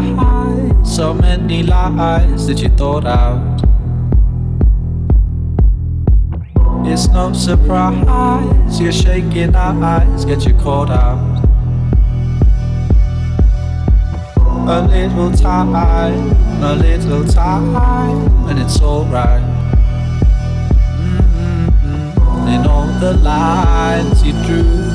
lies so many lies that you thought out. It's no surprise you're shaking our eyes get you caught out. A little time, a little time, and it's alright. In all the lines you drew.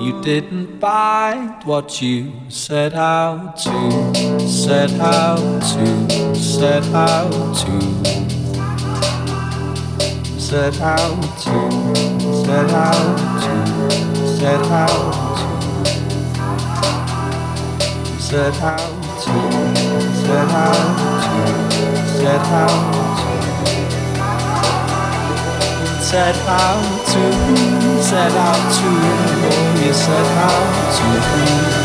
You didn't find what you set out to, set out to, set out to, set out to, set out to, set out to, set out to, set out to, set out to. Set out to, set out to, set out to.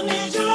I need you.